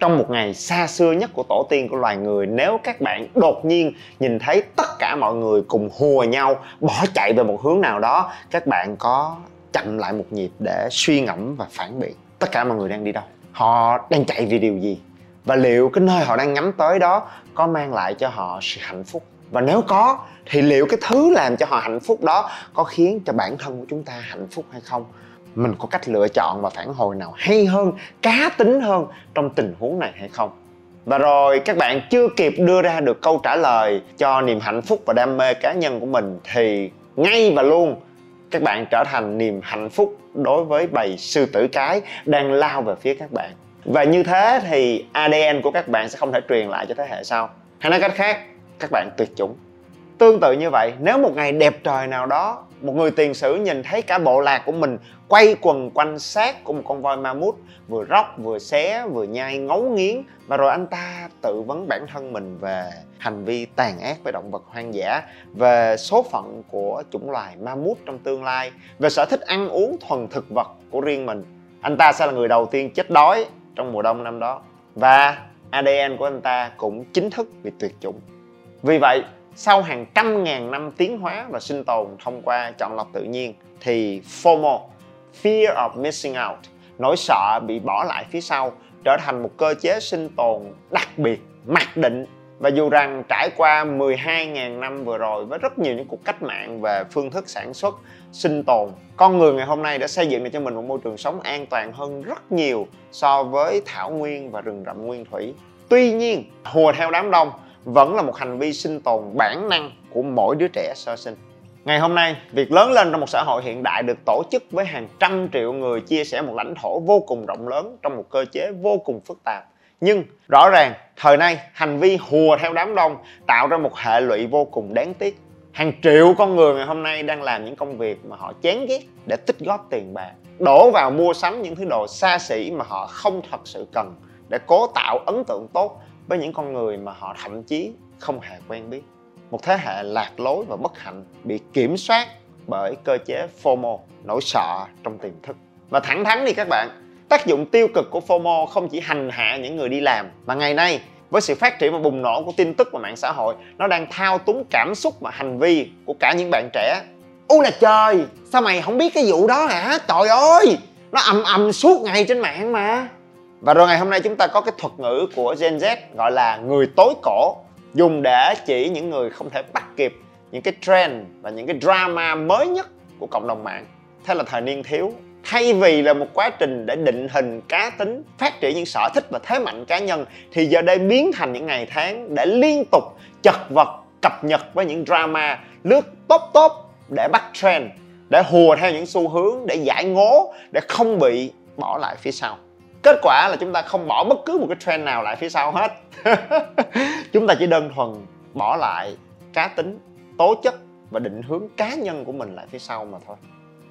trong một ngày xa xưa nhất của tổ tiên của loài người, nếu các bạn đột nhiên nhìn thấy tất cả mọi người cùng hùa nhau, bỏ chạy về một hướng nào đó, các bạn có chậm lại một nhịp để suy ngẫm và phản biện. Tất cả mọi người đang đi đâu? Họ đang chạy vì điều gì? Và liệu cái nơi họ đang nhắm tới đó có mang lại cho họ sự hạnh phúc? Và nếu có, thì liệu cái thứ làm cho họ hạnh phúc đó có khiến cho bản thân của chúng ta hạnh phúc hay không? Mình có cách lựa chọn và phản hồi nào hay hơn, cá tính hơn trong tình huống này hay không? Và rồi, các bạn chưa kịp đưa ra được câu trả lời cho niềm hạnh phúc và đam mê cá nhân của mình thì ngay và luôn các bạn trở thành niềm hạnh phúc đối với bầy sư tử cái đang lao về phía các bạn. Và như thế thì ADN của các bạn sẽ không thể truyền lại cho thế hệ sau. Hay nói cách khác, các bạn tuyệt chủng tương tự như vậy, nếu một ngày đẹp trời nào đó, một người tiền sử nhìn thấy cả bộ lạc của mình quay quần quanh xác của một con voi ma mút vừa róc, vừa xé, vừa nhai ngấu nghiến, và rồi anh ta tự vấn bản thân mình về hành vi tàn ác với động vật hoang dã, về số phận của chủng loài ma mút trong tương lai, về sở thích ăn uống thuần thực vật của riêng mình, anh ta sẽ là người đầu tiên chết đói trong mùa đông năm đó. Và ADN của anh ta cũng chính thức bị tuyệt chủng. Vì vậy sau hàng trăm ngàn năm tiến hóa và sinh tồn thông qua chọn lọc tự nhiên thì FOMO Fear of Missing Out nỗi sợ bị bỏ lại phía sau trở thành một cơ chế sinh tồn đặc biệt mặc định và dù rằng trải qua 12.000 năm vừa rồi với rất nhiều những cuộc cách mạng về phương thức sản xuất, sinh tồn, con người ngày hôm nay đã xây dựng được cho mình một môi trường sống an toàn hơn rất nhiều so với thảo nguyên và rừng rậm nguyên thủy. Tuy nhiên, hùa theo đám đông vẫn là một hành vi sinh tồn bản năng của mỗi đứa trẻ sơ sinh. Ngày hôm nay, việc lớn lên trong một xã hội hiện đại được tổ chức với hàng trăm triệu người chia sẻ một lãnh thổ vô cùng rộng lớn trong một cơ chế vô cùng phức tạp. Nhưng rõ ràng, thời nay, hành vi hùa theo đám đông tạo ra một hệ lụy vô cùng đáng tiếc. Hàng triệu con người ngày hôm nay đang làm những công việc mà họ chán ghét để tích góp tiền bạc, đổ vào mua sắm những thứ đồ xa xỉ mà họ không thật sự cần để cố tạo ấn tượng tốt với những con người mà họ thậm chí không hề quen biết. Một thế hệ lạc lối và bất hạnh bị kiểm soát bởi cơ chế FOMO, nỗi sợ trong tiềm thức. Và thẳng thắn đi các bạn, tác dụng tiêu cực của FOMO không chỉ hành hạ những người đi làm, mà ngày nay, với sự phát triển và bùng nổ của tin tức và mạng xã hội, nó đang thao túng cảm xúc và hành vi của cả những bạn trẻ. U là trời, sao mày không biết cái vụ đó hả? Trời ơi, nó ầm ầm suốt ngày trên mạng mà và rồi ngày hôm nay chúng ta có cái thuật ngữ của Gen Z gọi là người tối cổ, dùng để chỉ những người không thể bắt kịp những cái trend và những cái drama mới nhất của cộng đồng mạng. Thế là thời niên thiếu, thay vì là một quá trình để định hình cá tính, phát triển những sở thích và thế mạnh cá nhân, thì giờ đây biến thành những ngày tháng để liên tục chật vật, cập nhật với những drama, lướt tốt tốt để bắt trend, để hùa theo những xu hướng, để giải ngố, để không bị bỏ lại phía sau kết quả là chúng ta không bỏ bất cứ một cái trend nào lại phía sau hết. Chúng ta chỉ đơn thuần bỏ lại cá tính, tố chất và định hướng cá nhân của mình lại phía sau mà thôi.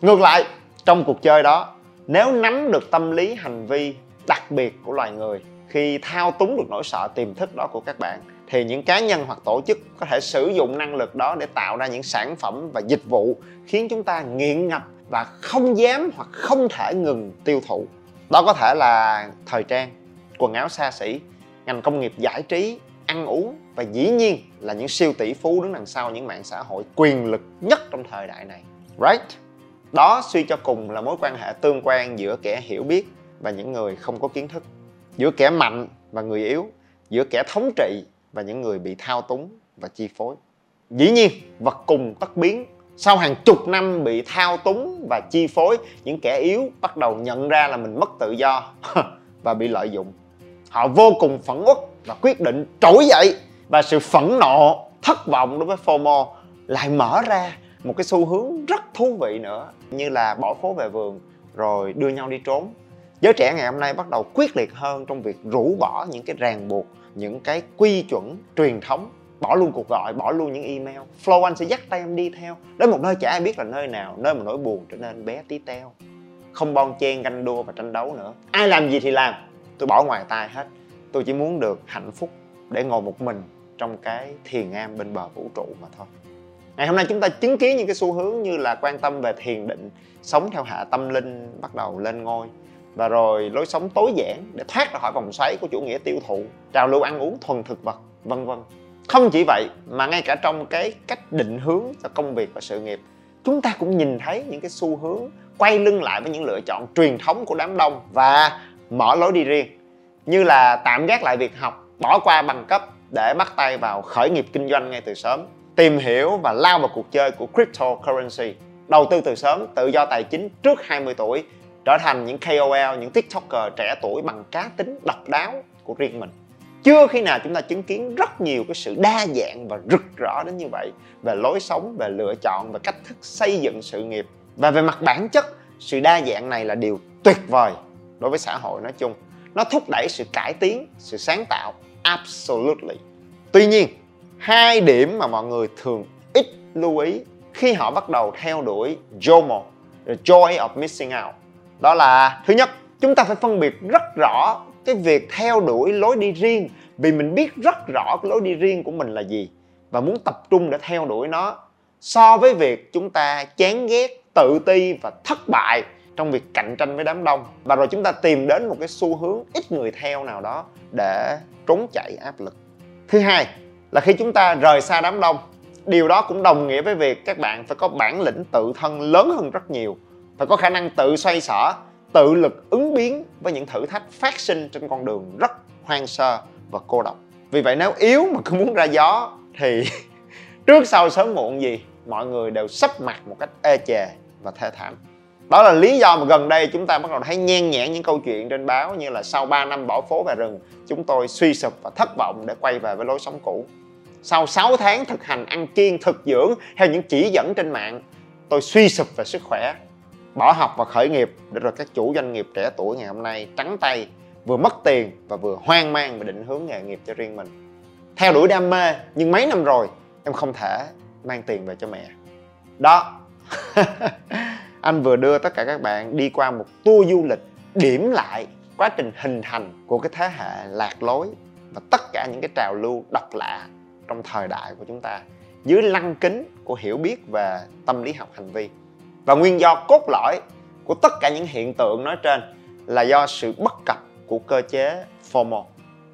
Ngược lại, trong cuộc chơi đó, nếu nắm được tâm lý, hành vi đặc biệt của loài người khi thao túng được nỗi sợ tiềm thức đó của các bạn, thì những cá nhân hoặc tổ chức có thể sử dụng năng lực đó để tạo ra những sản phẩm và dịch vụ khiến chúng ta nghiện ngập và không dám hoặc không thể ngừng tiêu thụ đó có thể là thời trang, quần áo xa xỉ, ngành công nghiệp giải trí, ăn uống và dĩ nhiên là những siêu tỷ phú đứng đằng sau những mạng xã hội quyền lực nhất trong thời đại này. Right? Đó suy cho cùng là mối quan hệ tương quan giữa kẻ hiểu biết và những người không có kiến thức, giữa kẻ mạnh và người yếu, giữa kẻ thống trị và những người bị thao túng và chi phối. Dĩ nhiên, vật cùng tất biến sau hàng chục năm bị thao túng và chi phối, những kẻ yếu bắt đầu nhận ra là mình mất tự do và bị lợi dụng. Họ vô cùng phẫn uất và quyết định trỗi dậy và sự phẫn nộ, thất vọng đối với FOMO lại mở ra một cái xu hướng rất thú vị nữa, như là bỏ phố về vườn rồi đưa nhau đi trốn. Giới trẻ ngày hôm nay bắt đầu quyết liệt hơn trong việc rũ bỏ những cái ràng buộc, những cái quy chuẩn truyền thống bỏ luôn cuộc gọi, bỏ luôn những email. Flow anh sẽ dắt tay em đi theo. Đến một nơi chả ai biết là nơi nào, nơi mà nỗi buồn trở nên bé tí teo. Không bon chen, ganh đua và tranh đấu nữa. Ai làm gì thì làm. Tôi bỏ ngoài tai hết. Tôi chỉ muốn được hạnh phúc để ngồi một mình trong cái thiền am bên bờ vũ trụ mà thôi. Ngày hôm nay chúng ta chứng kiến những cái xu hướng như là quan tâm về thiền định, sống theo hạ tâm linh bắt đầu lên ngôi. Và rồi lối sống tối giản để thoát ra khỏi vòng xoáy của chủ nghĩa tiêu thụ, trào lưu ăn uống thuần thực vật, vân vân không chỉ vậy mà ngay cả trong cái cách định hướng cho công việc và sự nghiệp chúng ta cũng nhìn thấy những cái xu hướng quay lưng lại với những lựa chọn truyền thống của đám đông và mở lối đi riêng. Như là tạm gác lại việc học bỏ qua bằng cấp để bắt tay vào khởi nghiệp kinh doanh ngay từ sớm tìm hiểu và lao vào cuộc chơi của cryptocurrency đầu tư từ sớm tự do tài chính trước 20 tuổi trở thành những KOL, những TikToker trẻ tuổi bằng cá tính độc đáo của riêng mình chưa khi nào chúng ta chứng kiến rất nhiều cái sự đa dạng và rực rỡ đến như vậy về lối sống, về lựa chọn, về cách thức xây dựng sự nghiệp. Và về mặt bản chất, sự đa dạng này là điều tuyệt vời đối với xã hội nói chung. Nó thúc đẩy sự cải tiến, sự sáng tạo, absolutely. Tuy nhiên, hai điểm mà mọi người thường ít lưu ý khi họ bắt đầu theo đuổi JOMO, the joy of missing out, đó là, thứ nhất, chúng ta phải phân biệt rất rõ cái việc theo đuổi lối đi riêng, vì mình biết rất rõ cái lối đi riêng của mình là gì và muốn tập trung để theo đuổi nó. So với việc chúng ta chán ghét, tự ti và thất bại trong việc cạnh tranh với đám đông. Và rồi chúng ta tìm đến một cái xu hướng ít người theo nào đó để trốn chạy áp lực. Thứ hai là khi chúng ta rời xa đám đông, điều đó cũng đồng nghĩa với việc các bạn phải có bản lĩnh tự thân lớn hơn rất nhiều, phải có khả năng tự xoay sở tự lực ứng biến với những thử thách phát sinh trên con đường rất hoang sơ và cô độc. Vì vậy nếu yếu mà cứ muốn ra gió thì trước sau sớm muộn gì, mọi người đều sắp mặt một cách ê chề và thê thảm. Đó là lý do mà gần đây chúng ta bắt đầu thấy nhen nhãn những câu chuyện trên báo như là sau 3 năm bỏ phố về rừng, chúng tôi suy sụp và thất vọng để quay về với lối sống cũ. Sau 6 tháng thực hành ăn kiêng thực dưỡng theo những chỉ dẫn trên mạng, tôi suy sụp về sức khỏe bỏ học và khởi nghiệp để rồi các chủ doanh nghiệp trẻ tuổi ngày hôm nay trắng tay, vừa mất tiền và vừa hoang mang về định hướng nghề nghiệp cho riêng mình. Theo đuổi đam mê, nhưng mấy năm rồi, em không thể mang tiền về cho mẹ. Đó. Anh vừa đưa tất cả các bạn đi qua một tour du lịch điểm lại quá trình hình thành của cái thế hệ lạc lối và tất cả những cái trào lưu độc lạ trong thời đại của chúng ta dưới lăng kính của hiểu biết về tâm lý học hành vi và nguyên do cốt lõi của tất cả những hiện tượng nói trên là do sự bất cập của cơ chế FOMO.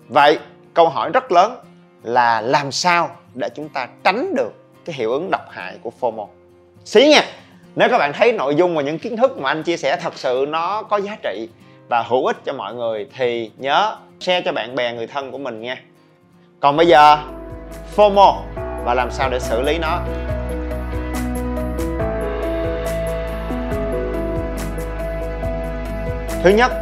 Vậy câu hỏi rất lớn là làm sao để chúng ta tránh được cái hiệu ứng độc hại của FOMO. Xí nha, nếu các bạn thấy nội dung và những kiến thức mà anh chia sẻ thật sự nó có giá trị và hữu ích cho mọi người thì nhớ share cho bạn bè người thân của mình nha. Còn bây giờ FOMO và làm sao để xử lý nó thứ nhất,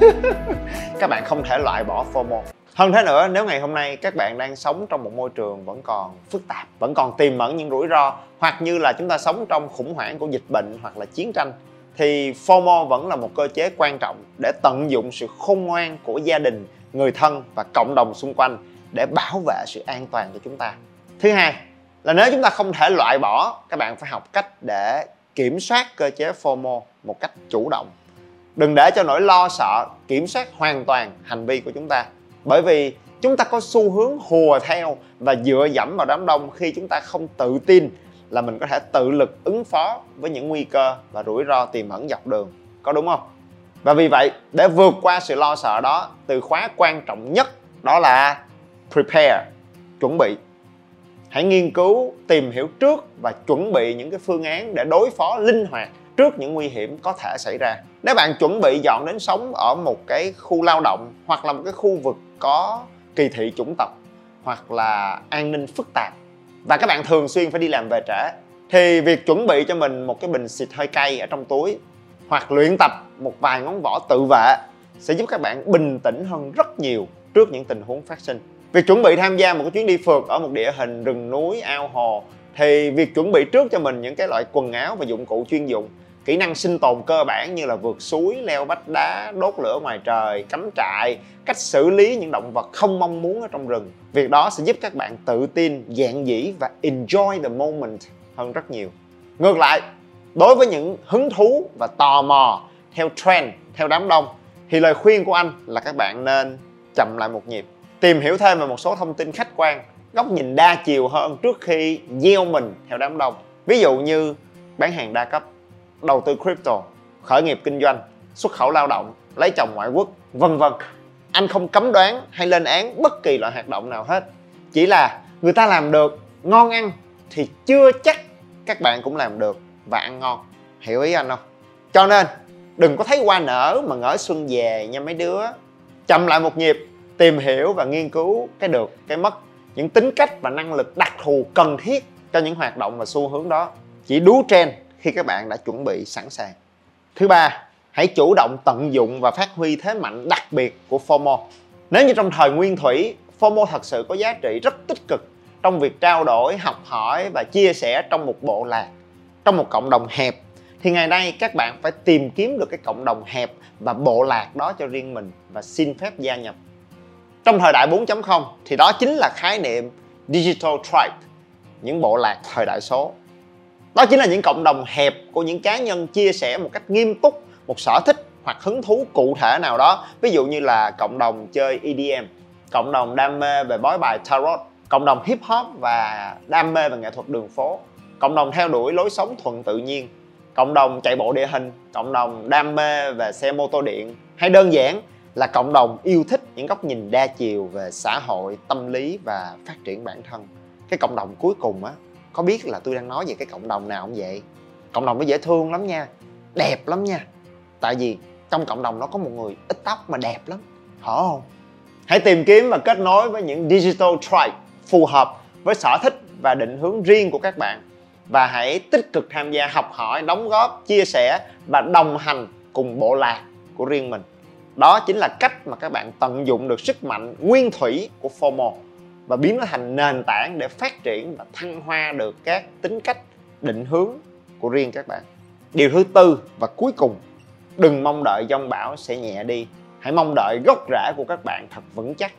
các bạn không thể loại bỏ FOMO. Hơn thế nữa, nếu ngày hôm nay các bạn đang sống trong một môi trường vẫn còn phức tạp, vẫn còn tiềm ẩn những rủi ro, hoặc như là chúng ta sống trong khủng hoảng của dịch bệnh hoặc là chiến tranh, thì FOMO vẫn là một cơ chế quan trọng để tận dụng sự khôn ngoan của gia đình, người thân và cộng đồng xung quanh để bảo vệ sự an toàn cho chúng ta. Thứ hai, là nếu chúng ta không thể loại bỏ, các bạn phải học cách để kiểm soát cơ chế FOMO một cách chủ động đừng để cho nỗi lo, sợ, kiểm soát hoàn toàn hành vi của chúng ta. Bởi vì chúng ta có xu hướng hùa theo và dựa dẫm vào đám đông khi chúng ta không tự tin là mình có thể tự lực ứng phó với những nguy cơ và rủi ro tiềm ẩn dọc đường. Có đúng không? Và vì vậy, để vượt qua sự lo sợ đó, từ khóa quan trọng nhất đó là prepare, chuẩn bị. Hãy nghiên cứu, tìm hiểu trước và chuẩn bị những cái phương án để đối phó linh hoạt trước những nguy hiểm có thể xảy ra nếu bạn chuẩn bị dọn đến sống ở một cái khu lao động hoặc là một cái khu vực có kỳ thị chủng tộc hoặc là an ninh phức tạp và các bạn thường xuyên phải đi làm về trễ, thì việc chuẩn bị cho mình một cái bình xịt hơi cay ở trong túi hoặc luyện tập một vài ngón võ tự vệ sẽ giúp các bạn bình tĩnh hơn rất nhiều trước những tình huống phát sinh. Việc chuẩn bị tham gia một cái chuyến đi phượt ở một địa hình rừng núi, ao hồ thì việc chuẩn bị trước cho mình những cái loại quần áo và dụng cụ chuyên dụng kỹ năng sinh tồn cơ bản như là vượt suối, leo vách đá, đốt lửa ngoài trời, cắm trại, cách xử lý những động vật không mong muốn ở trong rừng. Việc đó sẽ giúp các bạn tự tin dạng dĩ và enjoy the moment hơn rất nhiều. Ngược lại, đối với những hứng thú và tò mò theo trend, theo đám đông, thì lời khuyên của anh là các bạn nên chậm lại một nhịp, tìm hiểu thêm về một số thông tin khách quan, góc nhìn đa chiều hơn trước khi gieo mình theo đám đông. Ví dụ như bán hàng đa cấp đầu tư crypto, khởi nghiệp kinh doanh, xuất khẩu lao động, lấy chồng ngoại quốc, vân vân. Anh không cấm đoán hay lên án bất kỳ loại hoạt động nào hết. Chỉ là người ta làm được, ngon ăn thì chưa chắc các bạn cũng làm được và ăn ngon. Hiểu ý anh không? Cho nên, đừng có thấy hoa nở mà ngỡ xuân về nha mấy đứa. Chậm lại một nhịp, tìm hiểu và nghiên cứu cái được, cái mất. Những tính cách và năng lực đặc thù cần thiết cho những hoạt động và xu hướng đó. Chỉ đú trend khi các bạn đã chuẩn bị sẵn sàng. Thứ ba, hãy chủ động tận dụng và phát huy thế mạnh đặc biệt của FOMO. Nếu như trong thời nguyên thủy, FOMO thật sự có giá trị rất tích cực trong việc trao đổi, học hỏi và chia sẻ trong một bộ lạc, trong một cộng đồng hẹp, thì ngày nay các bạn phải tìm kiếm được cái cộng đồng hẹp và bộ lạc đó cho riêng mình và xin phép gia nhập. Trong thời đại 4.0 thì đó chính là khái niệm digital tribe, những bộ lạc thời đại số đó chính là những cộng đồng hẹp của những cá nhân chia sẻ một cách nghiêm túc, một sở thích hoặc hứng thú cụ thể nào đó. Ví dụ như là cộng đồng chơi EDM cộng đồng đam mê về bói bài tarot, cộng đồng hip hop và đam mê về nghệ thuật đường phố, cộng đồng theo đuổi lối sống thuận tự nhiên, cộng đồng chạy bộ địa hình, cộng đồng đam mê về xe mô tô điện. Hay đơn giản là cộng đồng yêu thích những góc nhìn đa chiều về xã hội, tâm lý và phát triển bản thân. Cái cộng đồng cuối cùng á có biết là tôi đang nói về cái cộng đồng nào không vậy? Cộng đồng nó dễ thương lắm nha, đẹp lắm nha. Tại vì trong cộng đồng nó có một người ít tóc mà đẹp lắm hở không? Hãy tìm kiếm và kết nối với những digital tribe phù hợp với sở thích và định hướng riêng của các bạn. Và hãy tích cực tham gia học hỏi, đóng góp, chia sẻ và đồng hành cùng bộ lạc của riêng mình. Đó chính là cách mà các bạn tận dụng được sức mạnh nguyên thủy của FOMO và biến nó thành nền tảng để phát triển và thăng hoa được các tính cách, định hướng của riêng các bạn. Điều thứ tư và cuối cùng, đừng mong đợi dông bão sẽ nhẹ đi. Hãy mong đợi gốc rễ của các bạn thật vững chắc.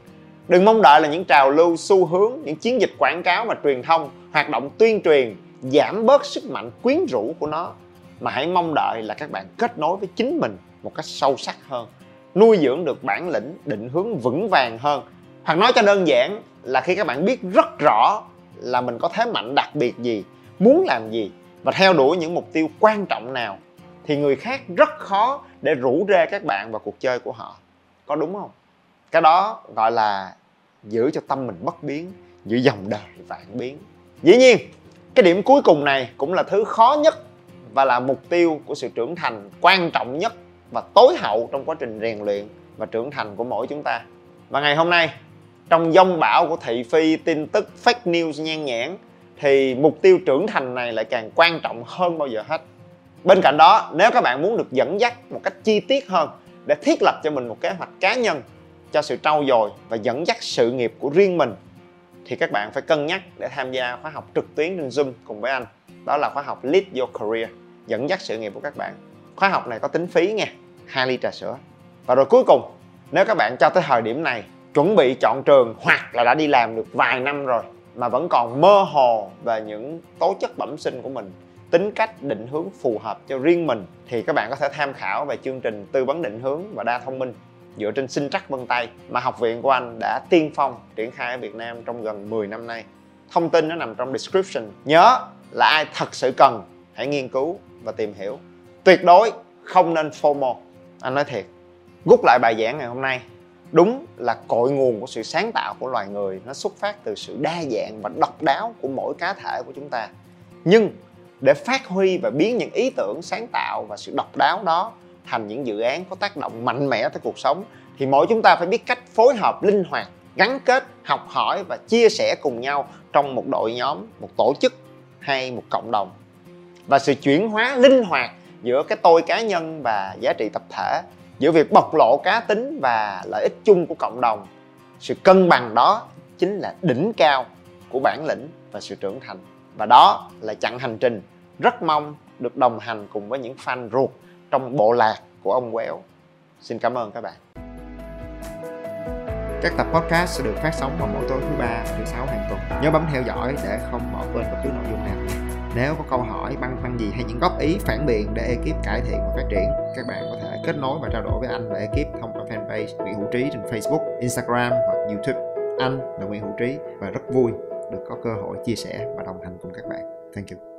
Đừng mong đợi là những trào lưu xu hướng, những chiến dịch quảng cáo và truyền thông, hoạt động tuyên truyền, giảm bớt sức mạnh quyến rũ của nó. Mà hãy mong đợi là các bạn kết nối với chính mình một cách sâu sắc hơn, nuôi dưỡng được bản lĩnh định hướng vững vàng hơn hoặc nói cho đơn giản là khi các bạn biết rất rõ là mình có thế mạnh đặc biệt gì, muốn làm gì và theo đuổi những mục tiêu quan trọng nào, thì người khác rất khó để rủ rê các bạn vào cuộc chơi của họ. Có đúng không? Cái đó gọi là giữ cho tâm mình bất biến, giữ dòng đời vạn biến. Dĩ nhiên, cái điểm cuối cùng này cũng là thứ khó nhất và là mục tiêu của sự trưởng thành quan trọng nhất và tối hậu trong quá trình rèn luyện và trưởng thành của mỗi chúng ta. Và ngày hôm nay trong dông bão của thị phi, tin tức fake news nhan nhản thì mục tiêu trưởng thành này lại càng quan trọng hơn bao giờ hết. Bên cạnh đó, nếu các bạn muốn được dẫn dắt một cách chi tiết hơn để thiết lập cho mình một kế hoạch cá nhân cho sự trau dồi và dẫn dắt sự nghiệp của riêng mình, thì các bạn phải cân nhắc để tham gia khóa học trực tuyến trên Zoom cùng với anh. Đó là khóa học Lead Your Career, dẫn dắt sự nghiệp của các bạn. Khóa học này có tính phí nha, hai ly trà sữa. Và rồi cuối cùng, nếu các bạn cho tới thời điểm này chuẩn bị chọn trường hoặc là đã đi làm được vài năm rồi mà vẫn còn mơ hồ về những tố chất bẩm sinh của mình, tính cách, định hướng phù hợp cho riêng mình, thì các bạn có thể tham khảo về chương trình tư vấn định hướng và đa thông minh dựa trên sinh trắc vân tay mà học viện của anh đã tiên phong triển khai ở Việt Nam trong gần 10 năm nay. Thông tin nó nằm trong description. Nhớ là ai thật sự cần, hãy nghiên cứu và tìm hiểu. Tuyệt đối không nên FOMO. Anh nói thiệt. Rút lại bài giảng ngày hôm nay. Đúng là cội nguồn của sự sáng tạo của loài người, nó xuất phát từ sự đa dạng và độc đáo của mỗi cá thể của chúng ta. Nhưng để phát huy và biến những ý tưởng sáng tạo và sự độc đáo đó thành những dự án có tác động mạnh mẽ tới cuộc sống, thì mỗi chúng ta phải biết cách phối hợp linh hoạt, gắn kết, học hỏi và chia sẻ cùng nhau trong một đội nhóm, một tổ chức hay một cộng đồng và sự chuyển hóa linh hoạt giữa cái tôi cá nhân và giá trị tập thể giữa việc bộc lộ cá tính và lợi ích chung của cộng đồng sự cân bằng đó chính là đỉnh cao của bản lĩnh và sự trưởng thành và đó là chặng hành trình rất mong được đồng hành cùng với những fan ruột trong bộ lạc của ông Quẹo. Xin cảm ơn các bạn. Các tập podcast sẽ được phát sóng vào mỗi tối thứ ba và thứ sáu hàng tuần. Nhớ bấm theo dõi để không bỏ quên bất cứ nội dung nào nhé. Nếu có câu hỏi, băn khoăn gì hay những góp ý, phản biện để ekip cải thiện và phát triển, các bạn có thể kết nối và trao đổi với anh và ekip thông qua fanpage Nguyễn Hữu Trí trên Facebook, Instagram hoặc YouTube. Anh là Nguyễn Hữu Trí và rất vui được có cơ hội chia sẻ và đồng hành cùng các bạn. Thank you.